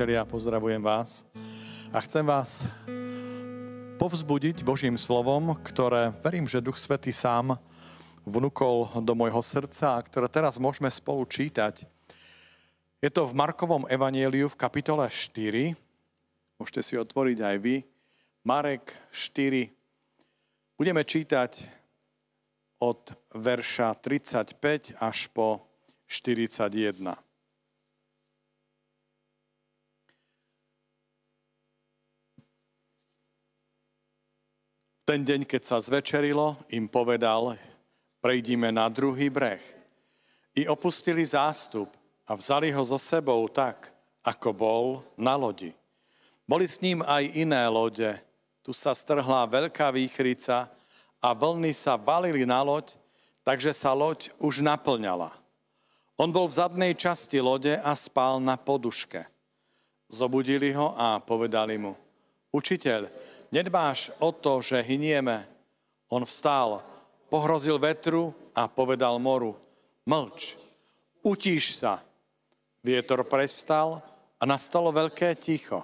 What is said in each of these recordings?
priatelia, pozdravujem vás a chcem vás povzbudiť Božím slovom, ktoré verím, že Duch Svetý sám vnúkol do môjho srdca a ktoré teraz môžeme spolu čítať. Je to v Markovom evanieliu v kapitole 4. Môžete si otvoriť aj vy. Marek 4. Budeme čítať od verša 35 až po 41. ten deň, keď sa zvečerilo, im povedal, prejdime na druhý breh. I opustili zástup a vzali ho so sebou tak, ako bol na lodi. Boli s ním aj iné lode. Tu sa strhla veľká výchrica a vlny sa valili na loď, takže sa loď už naplňala. On bol v zadnej časti lode a spal na poduške. Zobudili ho a povedali mu, učiteľ, Nedbáš o to, že hynieme. On vstál, pohrozil vetru a povedal moru, mlč, utíš sa. Vietor prestal a nastalo veľké ticho.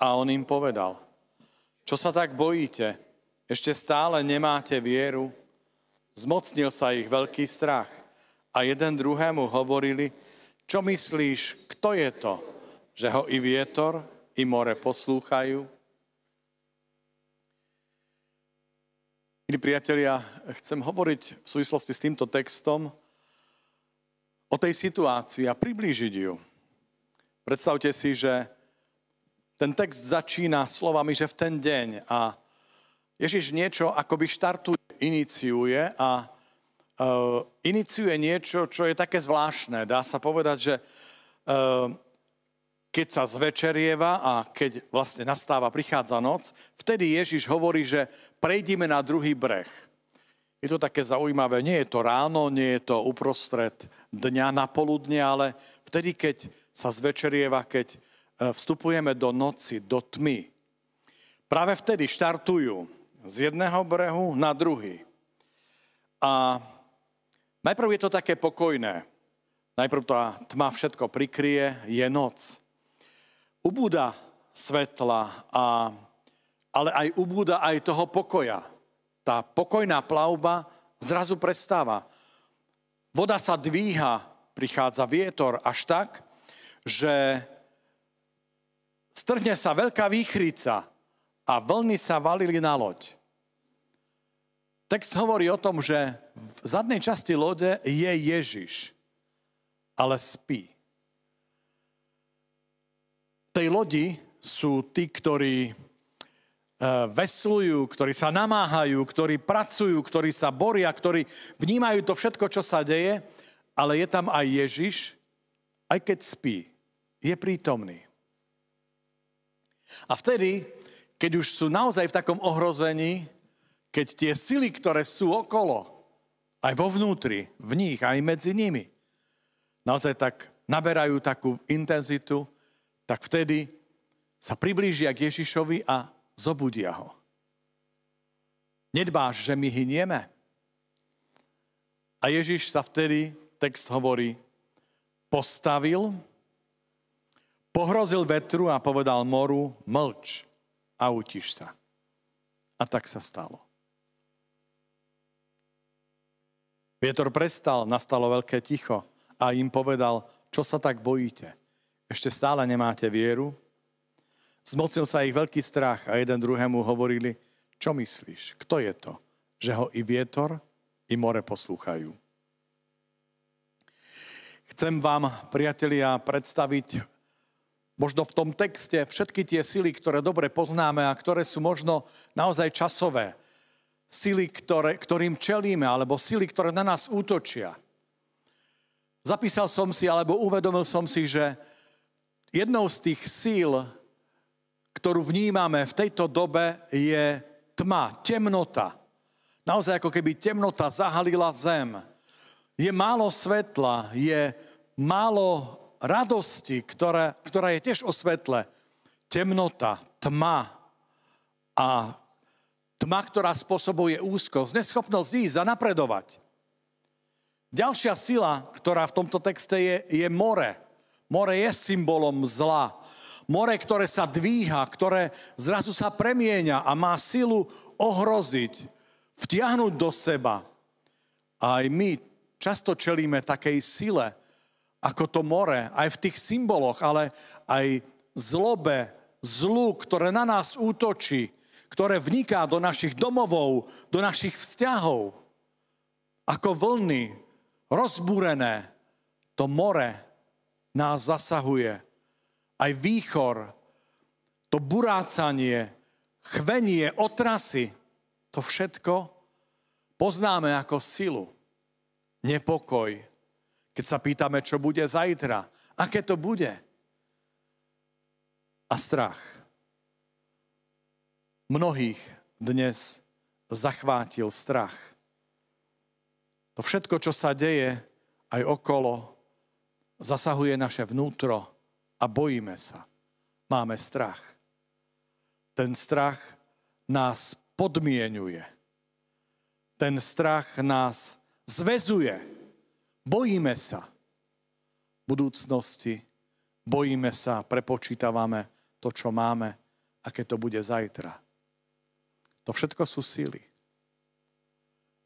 A on im povedal, čo sa tak bojíte? Ešte stále nemáte vieru? Zmocnil sa ich veľký strach a jeden druhému hovorili, čo myslíš, kto je to, že ho i vietor, i more poslúchajú? Milí priatelia, chcem hovoriť v súvislosti s týmto textom o tej situácii a priblížiť ju. Predstavte si, že ten text začína slovami, že v ten deň a Ježiš niečo akoby štartuje, iniciuje a uh, iniciuje niečo, čo je také zvláštne. Dá sa povedať, že uh, keď sa zvečerieva a keď vlastne nastáva, prichádza noc, vtedy Ježiš hovorí, že prejdime na druhý breh. Je to také zaujímavé, nie je to ráno, nie je to uprostred dňa na poludne, ale vtedy, keď sa zvečerieva, keď e, vstupujeme do noci, do tmy. Práve vtedy štartujú z jedného brehu na druhý. A najprv je to také pokojné. Najprv tá tma všetko prikrie, je noc ubúda svetla, a, ale aj ubúda aj toho pokoja. Tá pokojná plavba zrazu prestáva. Voda sa dvíha, prichádza vietor až tak, že strhne sa veľká výchrica a vlny sa valili na loď. Text hovorí o tom, že v zadnej časti lode je Ježiš, ale spí tej lodi sú tí, ktorí e, veslujú, ktorí sa namáhajú, ktorí pracujú, ktorí sa boria, ktorí vnímajú to všetko, čo sa deje, ale je tam aj Ježiš, aj keď spí, je prítomný. A vtedy, keď už sú naozaj v takom ohrození, keď tie sily, ktoré sú okolo, aj vo vnútri, v nich, aj medzi nimi, naozaj tak naberajú takú intenzitu, tak vtedy sa priblížia k Ježišovi a zobudia ho. Nedbáš, že my hynieme? A Ježiš sa vtedy, text hovorí, postavil, pohrozil vetru a povedal moru, mlč a utiš sa. A tak sa stalo. Vietor prestal, nastalo veľké ticho a im povedal, čo sa tak bojíte? Ešte stále nemáte vieru? Zmocnil sa ich veľký strach a jeden druhému hovorili, čo myslíš, kto je to, že ho i vietor, i more poslúchajú. Chcem vám, priatelia, predstaviť možno v tom texte všetky tie sily, ktoré dobre poznáme a ktoré sú možno naozaj časové. Sily, ktoré, ktorým čelíme, alebo sily, ktoré na nás útočia. Zapísal som si, alebo uvedomil som si, že Jednou z tých síl, ktorú vnímame v tejto dobe, je tma, temnota. Naozaj ako keby temnota zahalila zem. Je málo svetla, je málo radosti, ktorá, ktorá je tiež o svetle. Temnota, tma a tma, ktorá spôsobuje úzkosť, neschopnosť ísť a napredovať. Ďalšia sila, ktorá v tomto texte je, je more. More je symbolom zla. More, ktoré sa dvíha, ktoré zrazu sa premieňa a má silu ohroziť, vtiahnuť do seba. A aj my často čelíme takej sile, ako to more, aj v tých symboloch, ale aj zlobe, zlu, ktoré na nás útočí, ktoré vniká do našich domovov, do našich vzťahov. Ako vlny, rozbúrené, to more nás zasahuje. Aj výchor, to burácanie, chvenie, otrasy, to všetko poznáme ako silu, nepokoj, keď sa pýtame, čo bude zajtra, aké to bude. A strach. Mnohých dnes zachvátil strach. To všetko, čo sa deje aj okolo, zasahuje naše vnútro a bojíme sa. Máme strach. Ten strach nás podmienuje. Ten strach nás zvezuje Bojíme sa budúcnosti, bojíme sa, prepočítavame to, čo máme, aké to bude zajtra. To všetko sú síly.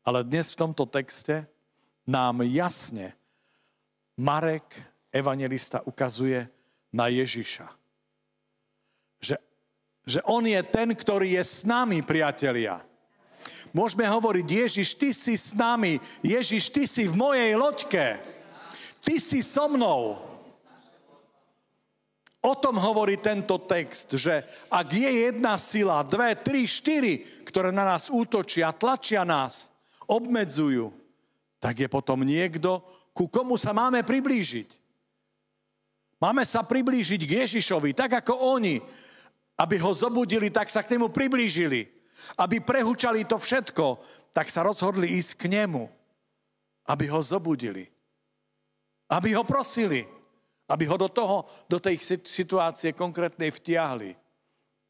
Ale dnes v tomto texte nám jasne Marek, evangelista, ukazuje na Ježiša. Že, že on je ten, ktorý je s nami, priatelia. Môžeme hovoriť, Ježiš, ty si s nami, Ježiš, ty si v mojej loďke, ty si so mnou. O tom hovorí tento text, že ak je jedna sila, dve, tri, štyri, ktoré na nás útočia, tlačia nás, obmedzujú, tak je potom niekto, ku komu sa máme priblížiť. Máme sa priblížiť k Ježišovi, tak ako oni, aby ho zobudili, tak sa k nemu priblížili. Aby prehúčali to všetko, tak sa rozhodli ísť k nemu, aby ho zobudili, aby ho prosili, aby ho do toho, do tej situácie konkrétnej vtiahli.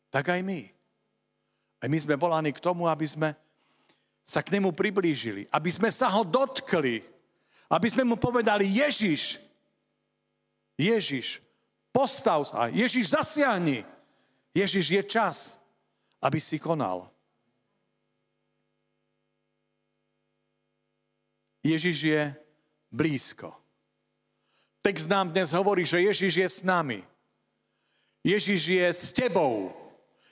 Tak aj my. Aj my sme volaní k tomu, aby sme sa k nemu priblížili, aby sme sa ho dotkli, aby sme mu povedali, Ježiš, Ježiš, postav sa, Ježiš zasiahni, Ježiš je čas, aby si konal. Ježiš je blízko. Text nám dnes hovorí, že Ježiš je s nami. Ježiš je s tebou.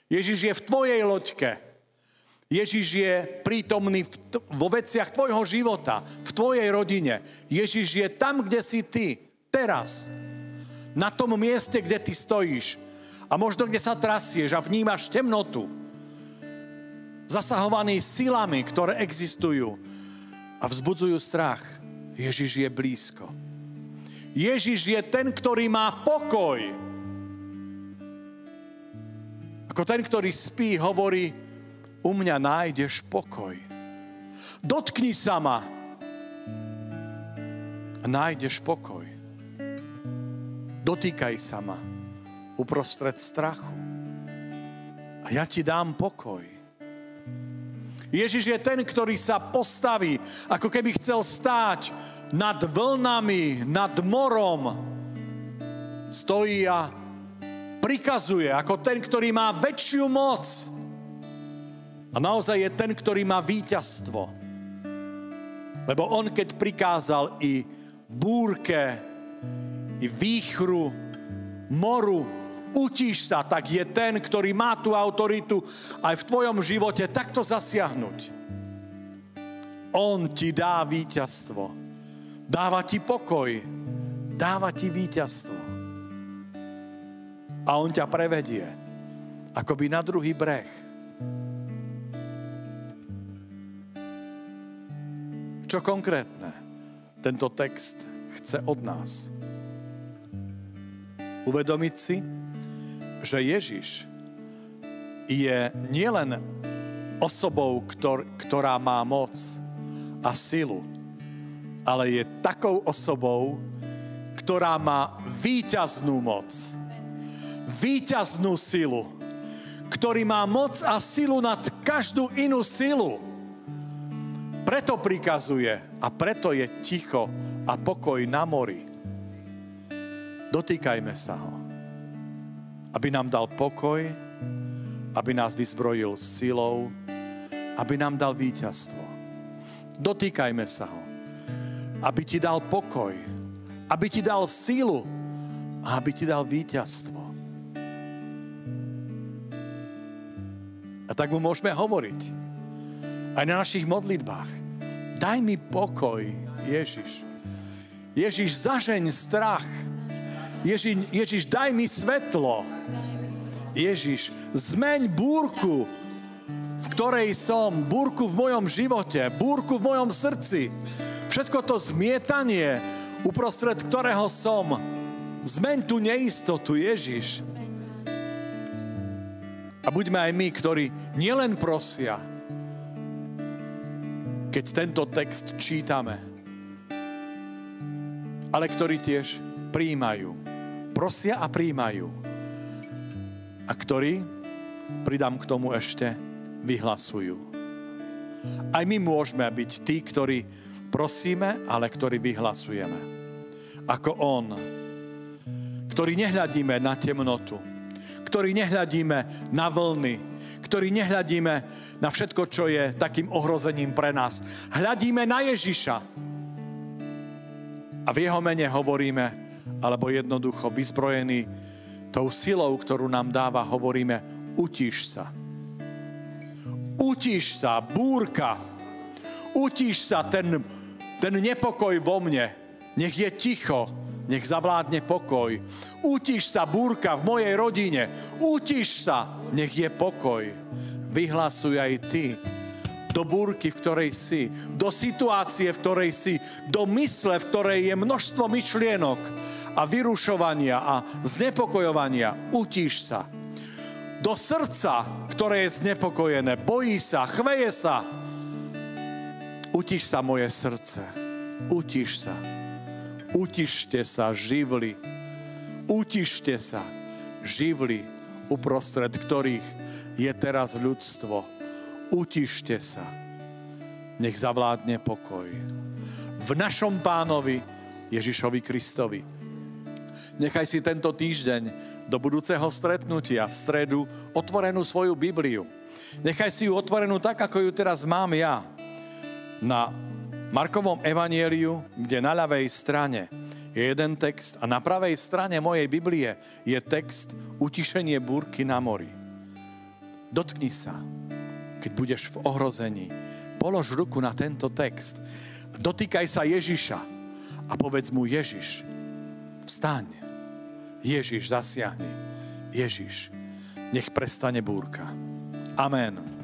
Ježiš je v tvojej loďke. Ježiš je prítomný vo veciach tvojho života, v tvojej rodine. Ježiš je tam, kde si ty, teraz. Na tom mieste, kde ty stojíš. A možno, kde sa trasieš a vnímaš temnotu. Zasahovaný silami, ktoré existujú a vzbudzujú strach. Ježiš je blízko. Ježiš je ten, ktorý má pokoj. Ako ten, ktorý spí, hovorí, u mňa nájdeš pokoj. Dotkni sa ma a nájdeš pokoj. Dotýkaj sa ma uprostred strachu a ja ti dám pokoj. Ježiš je ten, ktorý sa postaví, ako keby chcel stáť nad vlnami, nad morom. Stojí a prikazuje, ako ten, ktorý má väčšiu moc. A naozaj je ten, ktorý má víťazstvo. Lebo on, keď prikázal i búrke, i výchru, moru, utíš sa, tak je ten, ktorý má tú autoritu aj v tvojom živote takto zasiahnuť. On ti dá víťazstvo. Dáva ti pokoj. Dáva ti víťazstvo. A on ťa prevedie akoby na druhý breh. Čo konkrétne tento text chce od nás? Uvedomiť si, že Ježiš je nielen osobou, ktor, ktorá má moc a silu, ale je takou osobou, ktorá má víťaznú moc, víťaznú silu, ktorý má moc a silu nad každú inú silu. Preto prikazuje a preto je ticho a pokoj na mori. Dotýkajme sa ho. aby nám dal pokoj, aby nás vyzbrojil silou, aby nám dal víťazstvo. Dotýkajme sa ho, aby ti dal pokoj, aby ti dal sílu a aby ti dal víťazstvo. A tak mu môžeme hovoriť aj na našich modlitbách. Daj mi pokoj, Ježiš. Ježiš, zažeň strach. Ježiš, Ježiš, daj mi svetlo. Ježiš, zmeň búrku, v ktorej som, búrku v mojom živote, búrku v mojom srdci. Všetko to zmietanie, uprostred ktorého som. Zmeň tú neistotu, Ježiš. A buďme aj my, ktorí nielen prosia, keď tento text čítame, ale ktorí tiež príjmajú. Prosia a príjmajú. A ktorí, pridám k tomu ešte, vyhlasujú. Aj my môžeme byť tí, ktorí prosíme, ale ktorí vyhlasujeme. Ako On, ktorí nehľadíme na temnotu, ktorí nehľadíme na vlny, ktorí nehľadíme na všetko, čo je takým ohrozením pre nás. Hľadíme na Ježiša. A v jeho mene hovoríme, alebo jednoducho vyzbrojení tou silou, ktorú nám dáva, hovoríme, utíš sa. Utíš sa, búrka. Utíš sa, ten, ten nepokoj vo mne. Nech je ticho, nech zavládne pokoj. Utíš sa, búrka v mojej rodine. Utíš sa, nech je pokoj. Vyhlasuj aj ty do búrky, v ktorej si, do situácie, v ktorej si, do mysle, v ktorej je množstvo myšlienok a vyrušovania a znepokojovania. Utíš sa. Do srdca, ktoré je znepokojené, bojí sa, chveje sa. Utíš sa moje srdce. Utíš sa. Utište sa, živli. Utište sa, živli, uprostred ktorých je teraz ľudstvo. Utište sa. Nech zavládne pokoj. V našom pánovi Ježišovi Kristovi. Nechaj si tento týždeň do budúceho stretnutia v stredu otvorenú svoju Bibliu. Nechaj si ju otvorenú tak, ako ju teraz mám ja. Na Markovom evanieliu, kde na ľavej strane je jeden text a na pravej strane mojej Biblie je text Utišenie búrky na mori. Dotkni sa, keď budeš v ohrození. Polož ruku na tento text. Dotýkaj sa Ježiša a povedz mu Ježiš, vstaň. Ježiš, zasiahni. Ježiš, nech prestane búrka. Amen.